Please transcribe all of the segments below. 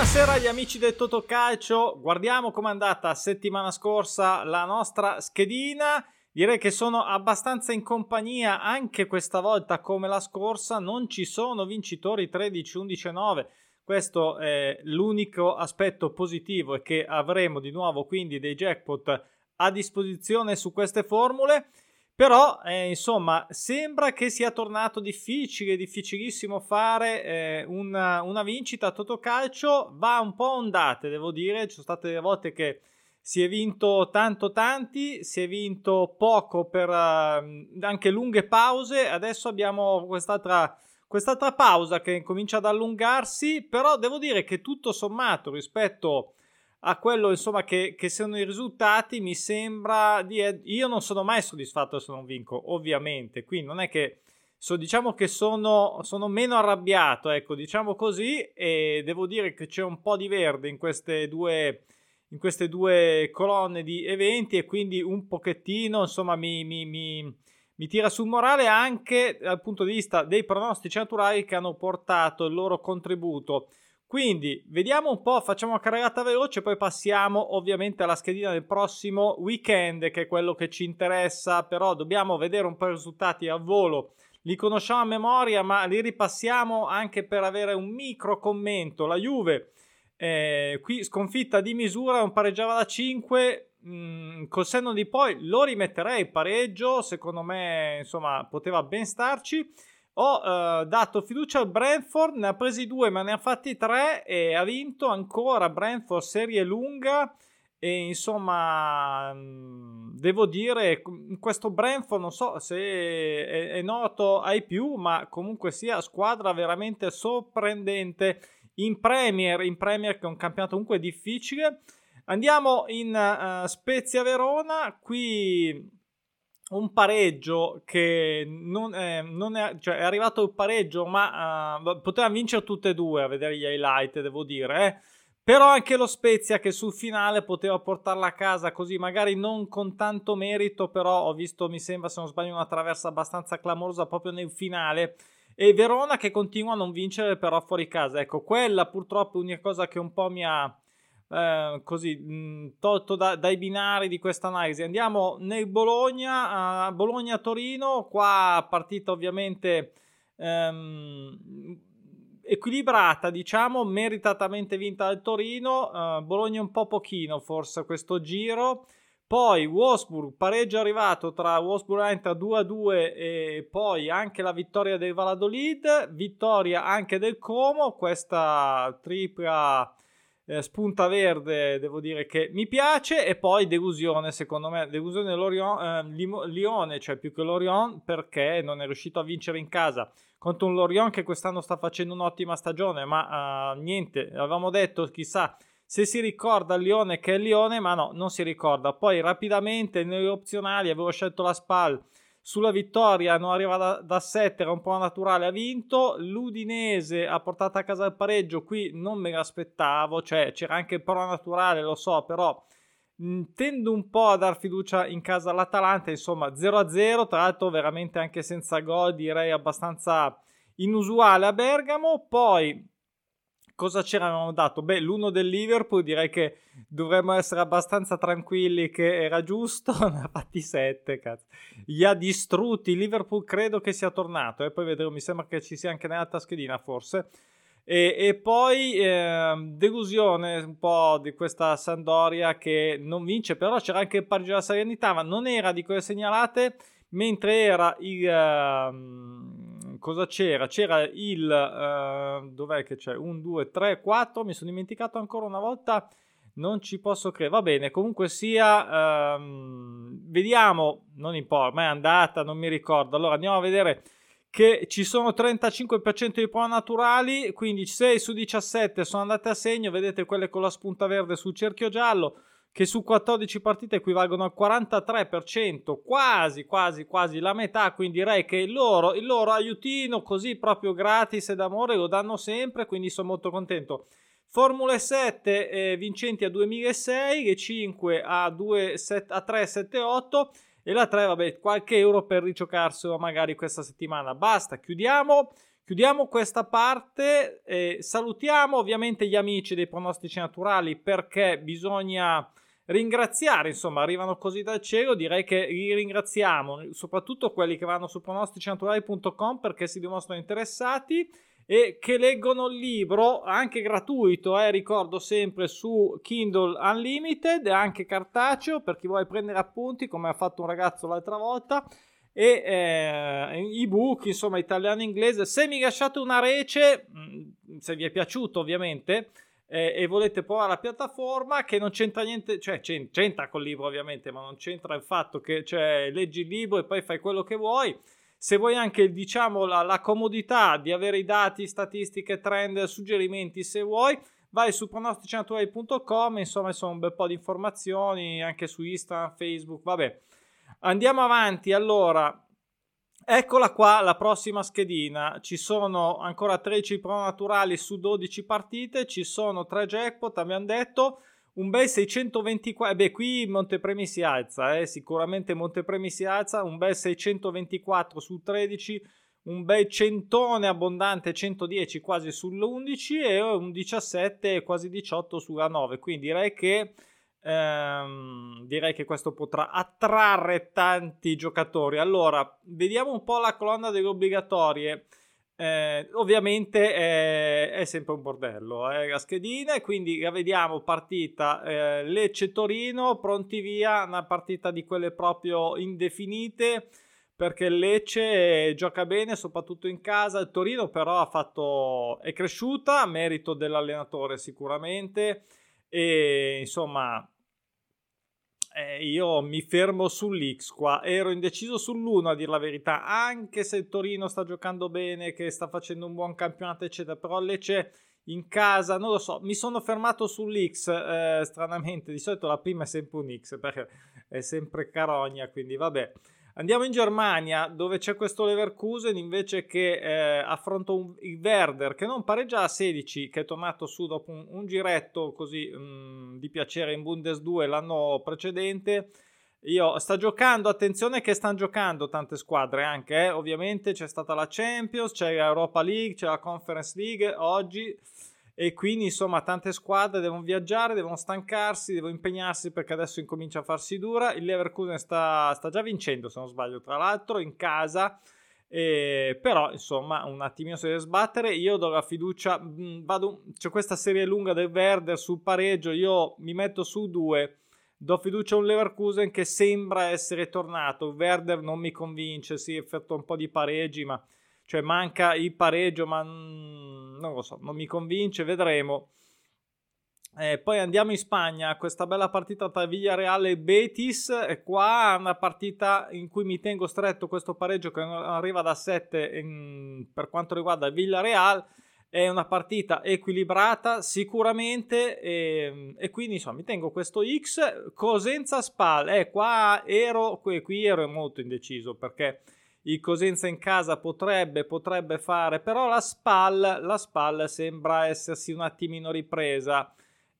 Buonasera agli amici del Totocalcio, guardiamo com'è andata settimana scorsa la nostra schedina. Direi che sono abbastanza in compagnia anche questa volta come la scorsa, non ci sono vincitori 13, 11 e 9. Questo è l'unico aspetto positivo e che avremo di nuovo quindi dei jackpot a disposizione su queste formule. Però, eh, insomma, sembra che sia tornato difficile, difficilissimo fare eh, una, una, vincita a Totocalcio. Va un po' ondate, devo dire. Ci sono state delle volte che si è vinto tanto tanti, si è vinto poco per uh, anche lunghe pause. Adesso abbiamo quest'altra, quest'altra pausa che comincia ad allungarsi. Però devo dire che tutto sommato rispetto a quello insomma che, che, sono i risultati mi sembra di io non sono mai soddisfatto se non vinco ovviamente. Qui non è che so, diciamo che sono, sono meno arrabbiato ecco diciamo così e devo dire che c'è un po' di verde in queste due in queste due colonne di eventi e quindi un pochettino insomma mi, mi, mi, mi tira sul morale anche dal punto di vista dei pronostici naturali che hanno portato il loro contributo quindi vediamo un po', facciamo una carrellata veloce, poi passiamo ovviamente alla schedina del prossimo weekend, che è quello che ci interessa, però dobbiamo vedere un po' i risultati a volo. Li conosciamo a memoria, ma li ripassiamo anche per avere un micro commento. La Juve, eh, qui sconfitta di misura, un pareggiava da 5, mh, col senno di poi lo rimetterei pareggio, secondo me insomma poteva ben starci. Ho uh, dato fiducia al Brentford, ne ha presi due ma ne ha fatti tre e ha vinto ancora Brentford serie lunga. E insomma mm, devo dire questo Brentford non so se è, è noto ai più ma comunque sia squadra veramente sorprendente in Premier, in Premier che è un campionato comunque difficile. Andiamo in uh, Spezia Verona qui un pareggio che non è, non è, cioè è arrivato il pareggio, ma uh, poteva vincere tutte e due a vedere gli highlight, devo dire. Eh. Però anche lo Spezia che sul finale poteva portarla a casa così, magari non con tanto merito, però ho visto, mi sembra, se non sbaglio, una traversa abbastanza clamorosa proprio nel finale. E Verona che continua a non vincere però fuori casa. Ecco, quella purtroppo è l'unica cosa che un po' mi ha eh, così mh, mm, tolto da, dai binari di questa analisi. Andiamo nel Bologna, uh, Bologna-Torino, qua partita ovviamente um, equilibrata, diciamo, meritatamente vinta dal Torino, uh, Bologna un po' pochino forse questo giro. Poi Wolfsburg, pareggio arrivato tra Wolfsburg e Inter 2 a 2 e poi anche la vittoria del Valladolid, vittoria anche del Como, questa tripla eh, spunta verde devo dire che mi piace e poi delusione secondo me. Delusione Lorion, eh, Lione cioè più che Lorion perché non è riuscito a vincere in casa. Contro un Lorion che quest'anno sta facendo un'ottima stagione ma uh, niente avevamo detto chissà se si ricorda il Lione che è il Lione ma no non si ricorda. Poi rapidamente nelle opzionali avevo scelto la SPAL sulla vittoria non arriva da, da 7, era un po' naturale, ha vinto. L'Udinese ha portato a casa il pareggio, qui non me l'aspettavo, cioè c'era anche il pro naturale, lo so, però tendo un po' a dar fiducia in casa all'Atalanta, insomma 0-0, tra l'altro veramente anche senza gol, direi abbastanza inusuale a Bergamo. Poi cosa c'eravamo dato? Beh, l'uno del Liverpool direi che dovremmo essere abbastanza tranquilli che era giusto, ne ha fatti sette, cazzo. Gli ha distrutti, Liverpool credo che sia tornato, e eh? poi vedremo, mi sembra che ci sia anche nell'altra schedina forse. E, e poi eh, delusione un po' di questa Sandoria che non vince, però c'era anche il pareggio della Serenità, ma non era di quelle segnalate, mentre era il... Uh, cosa c'era? C'era il... Uh, dov'è che c'è? 1, 2, 3, 4. Mi sono dimenticato ancora una volta. Non ci posso credere. Va bene, comunque sia... Um, vediamo. Non importa, ma è andata, non mi ricordo. Allora andiamo a vedere che ci sono 35% di prove naturali, quindi 6 su 17 sono andate a segno, vedete quelle con la spunta verde sul cerchio giallo, che su 14 partite equivalgono al 43%, quasi, quasi, quasi la metà, quindi direi che il loro, il loro aiutino così proprio gratis ed amore lo danno sempre, quindi sono molto contento. Formule 7 eh, vincenti a 2006, le 5 a, 2, 7, a 3, 7, 8 e la 3, vabbè, qualche euro per riciocarselo magari questa settimana. Basta, chiudiamo. Chiudiamo questa parte e salutiamo ovviamente gli amici dei pronostici naturali perché bisogna ringraziare, insomma, arrivano così dal cielo, direi che li ringraziamo, soprattutto quelli che vanno su pronosticinaturali.com perché si dimostrano interessati e che leggono il libro anche gratuito, eh, ricordo sempre su Kindle Unlimited, anche cartaceo per chi vuole prendere appunti come ha fatto un ragazzo l'altra volta e eh, ebook insomma italiano e inglese se mi lasciate una rece mm, se vi è piaciuto ovviamente eh, e volete provare la piattaforma che non c'entra niente cioè c'entra col libro ovviamente ma non c'entra il fatto che cioè, leggi il libro e poi fai quello che vuoi. Se vuoi anche diciamo la, la comodità di avere i dati statistiche trend suggerimenti se vuoi vai su pronosticinaturali.com insomma sono un bel po' di informazioni anche su Instagram Facebook vabbè. Andiamo avanti, allora, eccola qua la prossima schedina. Ci sono ancora 13 pro naturali su 12 partite, ci sono 3 jackpot, abbiamo detto, un bel 624, beh qui Montepremi si alza, eh, sicuramente Montepremi si alza, un bel 624 su 13, un bel centone abbondante 110 quasi sull'11 e un 17 quasi 18 sulla 9, quindi direi che Ehm, direi che questo potrà attrarre tanti giocatori. Allora, vediamo un po' la colonna delle obbligatorie. Eh, ovviamente è, è, sempre un bordello eh, la schedina e quindi la vediamo partita eh, Lecce-Torino pronti via una partita di quelle proprio indefinite perché Lecce gioca bene soprattutto in casa il Torino però fatto è cresciuta merito dell'allenatore sicuramente e insomma eh, io mi fermo sull'X qua ero indeciso sull'1 a dire la verità anche se il Torino sta giocando bene che sta facendo un buon campionato eccetera però Lecce in casa non lo so mi sono fermato sull'X eh, stranamente di solito la prima è sempre un X perché è sempre carogna quindi vabbè Andiamo in Germania dove c'è questo Leverkusen invece che eh, affronta un, il Werder che non pareggia a 16 che è tornato su dopo un, un giretto così mh, mm, di piacere in Bundes 2 l'anno precedente. Io sta giocando, attenzione che stanno giocando tante squadre anche, eh. ovviamente c'è stata la Champions, c'è l'Europa League, c'è la Conference League oggi e quindi insomma tante squadre devono viaggiare, devono stancarsi, devono impegnarsi perché adesso incomincia a farsi dura. Il Leverkusen sta, sta già vincendo se non sbaglio tra l'altro in casa. Eh, però insomma un attimino si deve sbattere io do la fiducia mh, mm, vado, c'è questa serie lunga del Werder sul pareggio io mi metto su due do fiducia a un Leverkusen che sembra essere tornato il Werder non mi convince si effettua un po' di pareggi ma cioè manca il pareggio, ma non lo so, non mi convince, vedremo. Eh, poi andiamo in Spagna, questa bella partita tra Villarreal e Betis, e qua una partita in cui mi tengo stretto questo pareggio che arriva da 7 in, per quanto riguarda il Villarreal, è una partita equilibrata sicuramente e, e, quindi insomma mi tengo questo X. Cosenza Spal, eh, qua ero, qui ero molto indeciso perché il Cosenza in casa potrebbe, potrebbe fare, però la SPAL, la SPAL sembra essersi un attimino ripresa.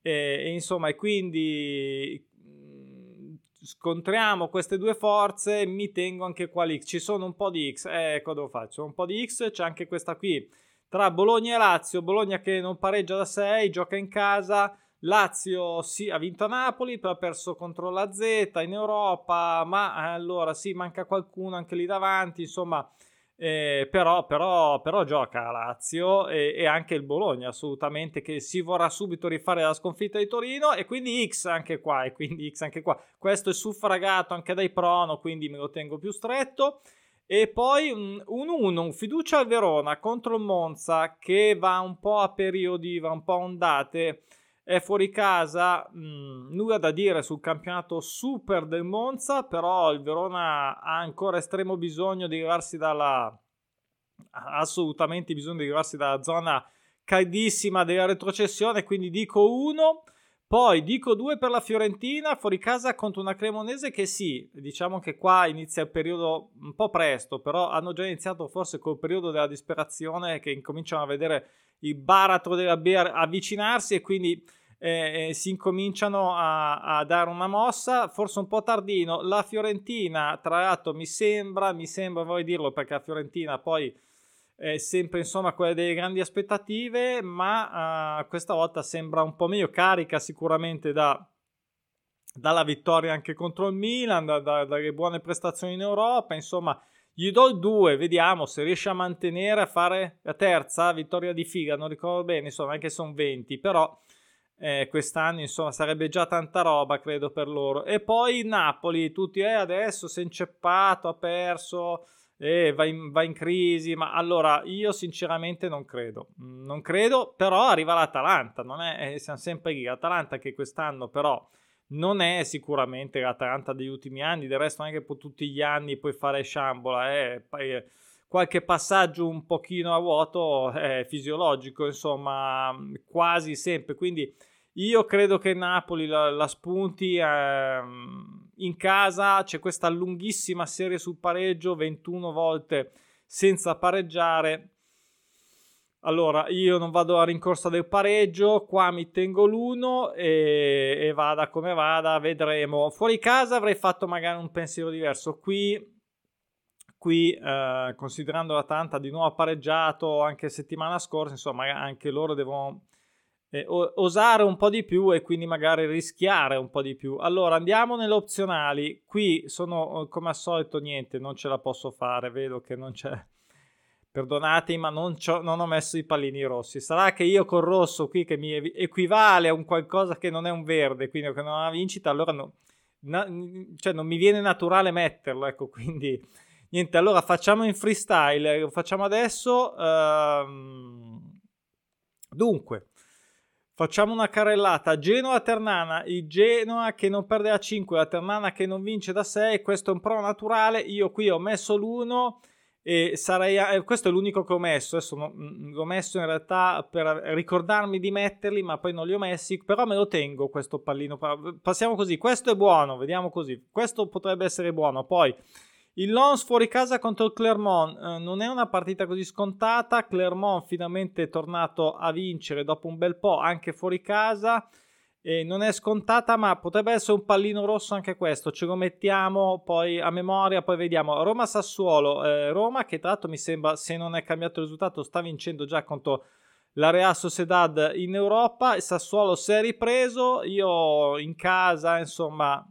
E, e insomma e quindi mm, scontriamo queste due forze mi tengo anche qua l'X. Ci sono un po' di X eh, ecco dove faccio un po' di X c'è anche questa qui tra Bologna e Lazio Bologna che non pareggia da 6 gioca in casa Lazio sì, ha vinto a Napoli, poi ha perso contro la Z in Europa, ma eh, allora sì, manca qualcuno anche lì davanti, insomma, eh, però, però, però, gioca la Lazio e, e, anche il Bologna assolutamente che si vorrà subito rifare la sconfitta di Torino e quindi X anche qua e quindi X anche qua. Questo è suffragato anche dai prono quindi me lo tengo più stretto. E poi un 1-1 un fiducia al Verona contro il Monza che va un po' a periodi va un po' a ondate è fuori casa, mh, mm, nulla da dire sul campionato super del Monza, però il Verona ha ancora estremo bisogno di levarsi dalla assolutamente bisogno di levarsi dalla zona caldissima della retrocessione, quindi dico uno. Poi dico due per la Fiorentina, fuori casa contro una Cremonese che sì, diciamo che qua inizia il periodo un po' presto, però hanno già iniziato forse col periodo della disperazione che incominciano a vedere il baratro della B avvicinarsi e quindi eh, eh, si incominciano a, a, dare una mossa, forse un po' tardino. La Fiorentina, tra l'altro, mi sembra, mi sembra, vorrei dirlo perché la Fiorentina poi è sempre insomma quella delle grandi aspettative, ma uh, questa volta sembra un po' meglio carica sicuramente da, dalla vittoria anche contro il Milan, da, da, dalle buone prestazioni in Europa, insomma gli do il 2, vediamo se riesce a mantenere a fare la terza vittoria di figa, non ricordo bene, insomma anche sono 20, però eh, quest'anno insomma sarebbe già tanta roba credo per loro. E poi Napoli, tutti eh, adesso si è inceppato, ha perso eh, va, in, va in crisi, ma allora io sinceramente non credo, non credo, però arriva l'Atalanta, non è, eh, siamo sempre lì, l'Atalanta che quest'anno però non è sicuramente l'Atalanta degli ultimi anni, del resto non è che poi tutti gli anni puoi fare sciambola, eh, eh, qualche passaggio un pochino a vuoto è fisiologico, insomma, quasi sempre, quindi io credo che Napoli la, la spunti eh, in casa, c'è questa lunghissima serie sul pareggio, 21 volte senza pareggiare. Allora, io non vado a rincorsa del pareggio, qua mi tengo l'uno e, e vada come vada, vedremo. Fuori casa avrei fatto magari un pensiero diverso. Qui qui eh, considerando l'Atalanta di nuovo pareggiato anche settimana scorsa insomma anche loro devono eh, osare un po' di più e quindi magari rischiare un po' di più. Allora andiamo nelle opzionali. Qui sono come al solito niente, non ce la posso fare, vedo che non c'è. Perdonatemi, ma non, non, ho messo i pallini rossi. Sarà che io col rosso qui che mi equivale a un qualcosa che non è un verde, quindi che non ha vincita, allora no, na, cioè non mi viene naturale metterlo, ecco, quindi niente, allora facciamo in freestyle, facciamo adesso. Ehm, dunque, Facciamo una carrellata. Genoa-Ternana, il Genoa che non perde a 5, la Ternana che non vince da 6, questo è un pro naturale, io qui ho messo l'1 e sarei, eh, questo è l'unico che ho messo, adesso mm, l'ho messo in realtà per ricordarmi di metterli ma poi non li ho messi, però me lo tengo questo pallino, passiamo così, questo è buono, vediamo così, questo potrebbe essere buono, poi il Lons fuori casa contro il Clermont eh, non è una partita così scontata. Clermont finalmente è tornato a vincere dopo un bel po' anche fuori casa. E non è scontata, ma potrebbe essere un pallino rosso anche questo. Ce lo mettiamo poi a memoria, poi vediamo. Roma-Sassuolo. Eh, Roma che tra l'altro mi sembra, se non è cambiato il risultato, sta vincendo già contro la Real Sociedad in Europa. Sassuolo si è ripreso. Io in casa, insomma,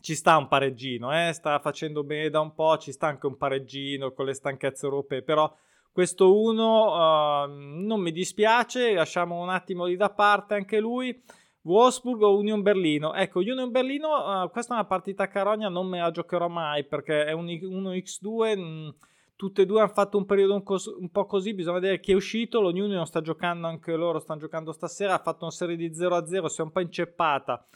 ci sta un pareggino, eh? sta facendo bene da un po', ci sta anche un pareggino con le stanchezze europee, però questo 1 uh, non mi dispiace, lasciamo un attimo lì da parte anche lui. Wolfsburg o Union Berlino? Ecco, Union Berlino, uh, questa è una partita carogna, non me la giocherò mai perché è un 1x2, mh, tutte e due hanno fatto un periodo un, cos- un, po' così, bisogna vedere chi è uscito, lo Union sta giocando anche loro, stanno giocando stasera, ha fatto una serie di 0-0, si è un po' inceppata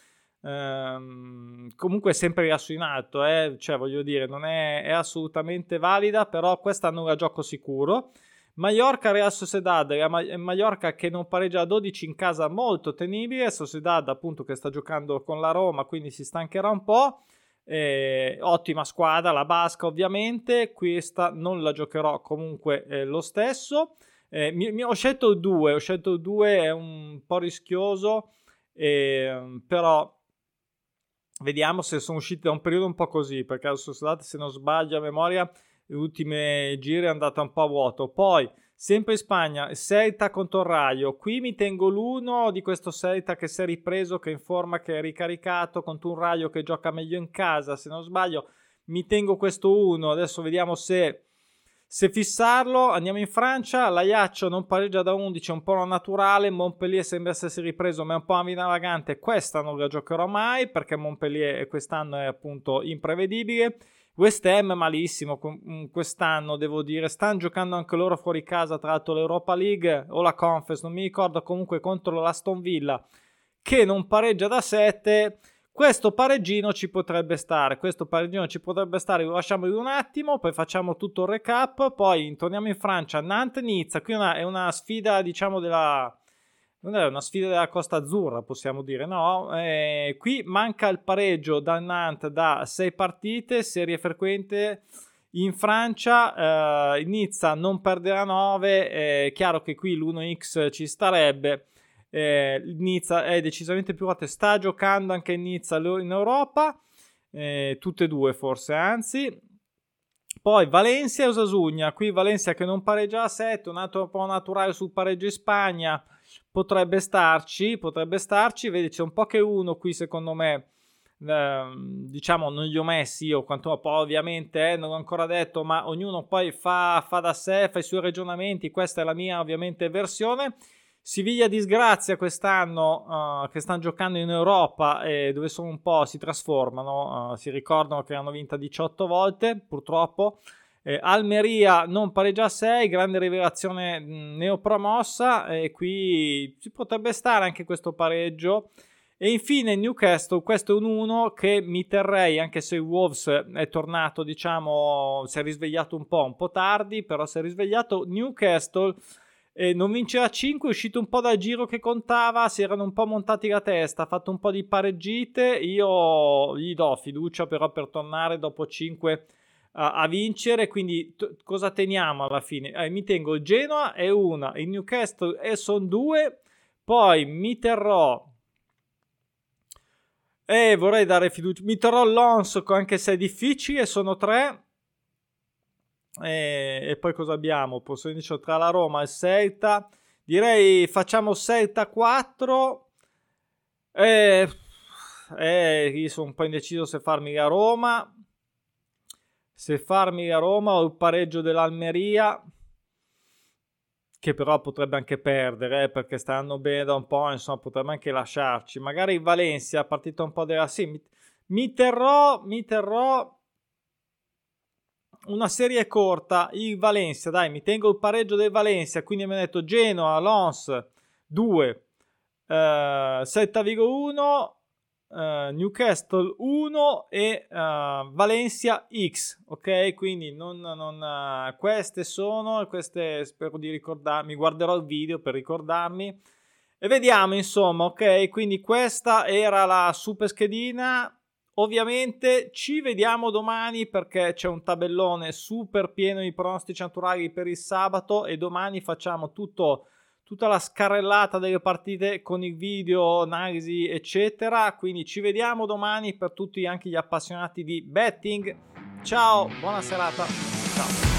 Ehm, comunque sempre riasso in alto, eh? cioè voglio dire, non è, è assolutamente valida, però quest'anno la gioco sicuro. Mallorca Real Sociedad, Mallorca che non pareggia a 12 in casa molto tenibile, Sociedad appunto che sta giocando con la Roma, quindi si stancherà un po'. Eh, ottima squadra, la Basca ovviamente, questa non la giocherò comunque eh, lo stesso. Eh, mi, mi, ho scelto 2, ho scelto 2, è un po' rischioso, ehm, però Vediamo se sono usciti da un periodo un po' così, perché la se non sbaglio a memoria, le ultime giri è andata un po' a vuoto. Poi, sempre in Spagna, Celta contro Raio. Qui mi tengo l'uno di questo Celta che si è ripreso, che informa che è ricaricato contro un Raio che gioca meglio in casa, se non sbaglio. Mi tengo questo uno. Adesso vediamo se se fissarlo, andiamo in Francia, l'Aiaccio non pareggia da 11, è un po' naturale, Montpellier sembra essersi ripreso, ma è un po' navigante, questa non la giocherò mai perché Montpellier quest'anno è appunto imprevedibile. West Ham malissimo mm, quest'anno, devo dire, stanno giocando anche loro fuori casa, tra l'altro l'Europa League o la Conference, non mi ricordo, comunque contro l'Aston Villa che non pareggia da 7 questo pareggino ci potrebbe stare, questo pareggino ci potrebbe stare, lo lasciamo un attimo, poi facciamo tutto il recap, poi torniamo in Francia, Nantes-Nizza, qui una, è una sfida diciamo della... Non è una sfida della Costa Azzurra, possiamo dire, no? Eh, qui manca il pareggio da Nantes da sei partite, serie frequente in Francia, eh, Nizza non perderà 9, è chiaro che qui l'1x ci starebbe, eh, Nizza è decisamente più forte, sta giocando anche Nizza in Europa, eh, tutte e due forse, anzi. Poi Valencia e Osasugna, qui Valencia che non pareggia a 7, un altro po' naturale sul pareggio in Spagna, potrebbe starci, potrebbe starci, vedi c'è un po' che uno qui secondo me, eh, diciamo non li ho messi io, quanto poi ovviamente eh, non ho ancora detto, ma ognuno poi fa, fa da sé, fa i suoi ragionamenti, questa è la mia ovviamente versione. Siviglia disgrazia quest'anno uh, che stanno giocando in Europa e dove sono un po' si trasformano, uh, si ricordano che hanno vinto 18 volte purtroppo. Eh, Almeria non pareggia a 6, grande rivelazione neopromossa e qui ci potrebbe stare anche questo pareggio. E infine Newcastle, questo è un 1 che mi terrei, anche se Wolves è tornato, diciamo, si è risvegliato un po', un po' tardi, però si è risvegliato. Newcastle eh, non vinceva 5, è uscito un po' dal giro che contava, si erano un po' montati la testa, ha fatto un po' di pareggite, io gli do fiducia però per tornare dopo 5 a, a vincere, quindi t- cosa teniamo alla fine? Eh, mi tengo Genoa è una, il Newcastle e sono due, poi mi terrò e eh, vorrei dare fiducia, mi terrò l'Ons anche se è difficile, sono tre e, e poi cosa abbiamo? Posso dire tra la Roma e il Celta. Direi facciamo Celta 4. E, e io sono un po' indeciso se farmi la Roma. Se farmi la Roma o il pareggio dell'Almeria. Che però potrebbe anche perdere eh, perché stanno bene da un po'. Insomma, potrebbe anche lasciarci. Magari Valencia, partita un po' della. Sì, mi, mi terrò. Mi terrò una serie corta, il Valencia, dai, mi tengo il pareggio del Valencia, quindi mi ha detto Genoa, Lons 2, eh, 7,1, eh, Newcastle 1 e uh, Valencia X, ok? Quindi non, non, uh, queste sono, queste spero di ricordarmi, guarderò il video per ricordarmi e vediamo insomma, ok? Quindi questa era la super schedina Ovviamente ci vediamo domani perché c'è un tabellone super pieno di pronostici naturali per il sabato e domani facciamo tutto, tutta la scarrellata delle partite con il video, analisi eccetera. Quindi ci vediamo domani per tutti anche gli appassionati di betting. Ciao, buona serata. Ciao.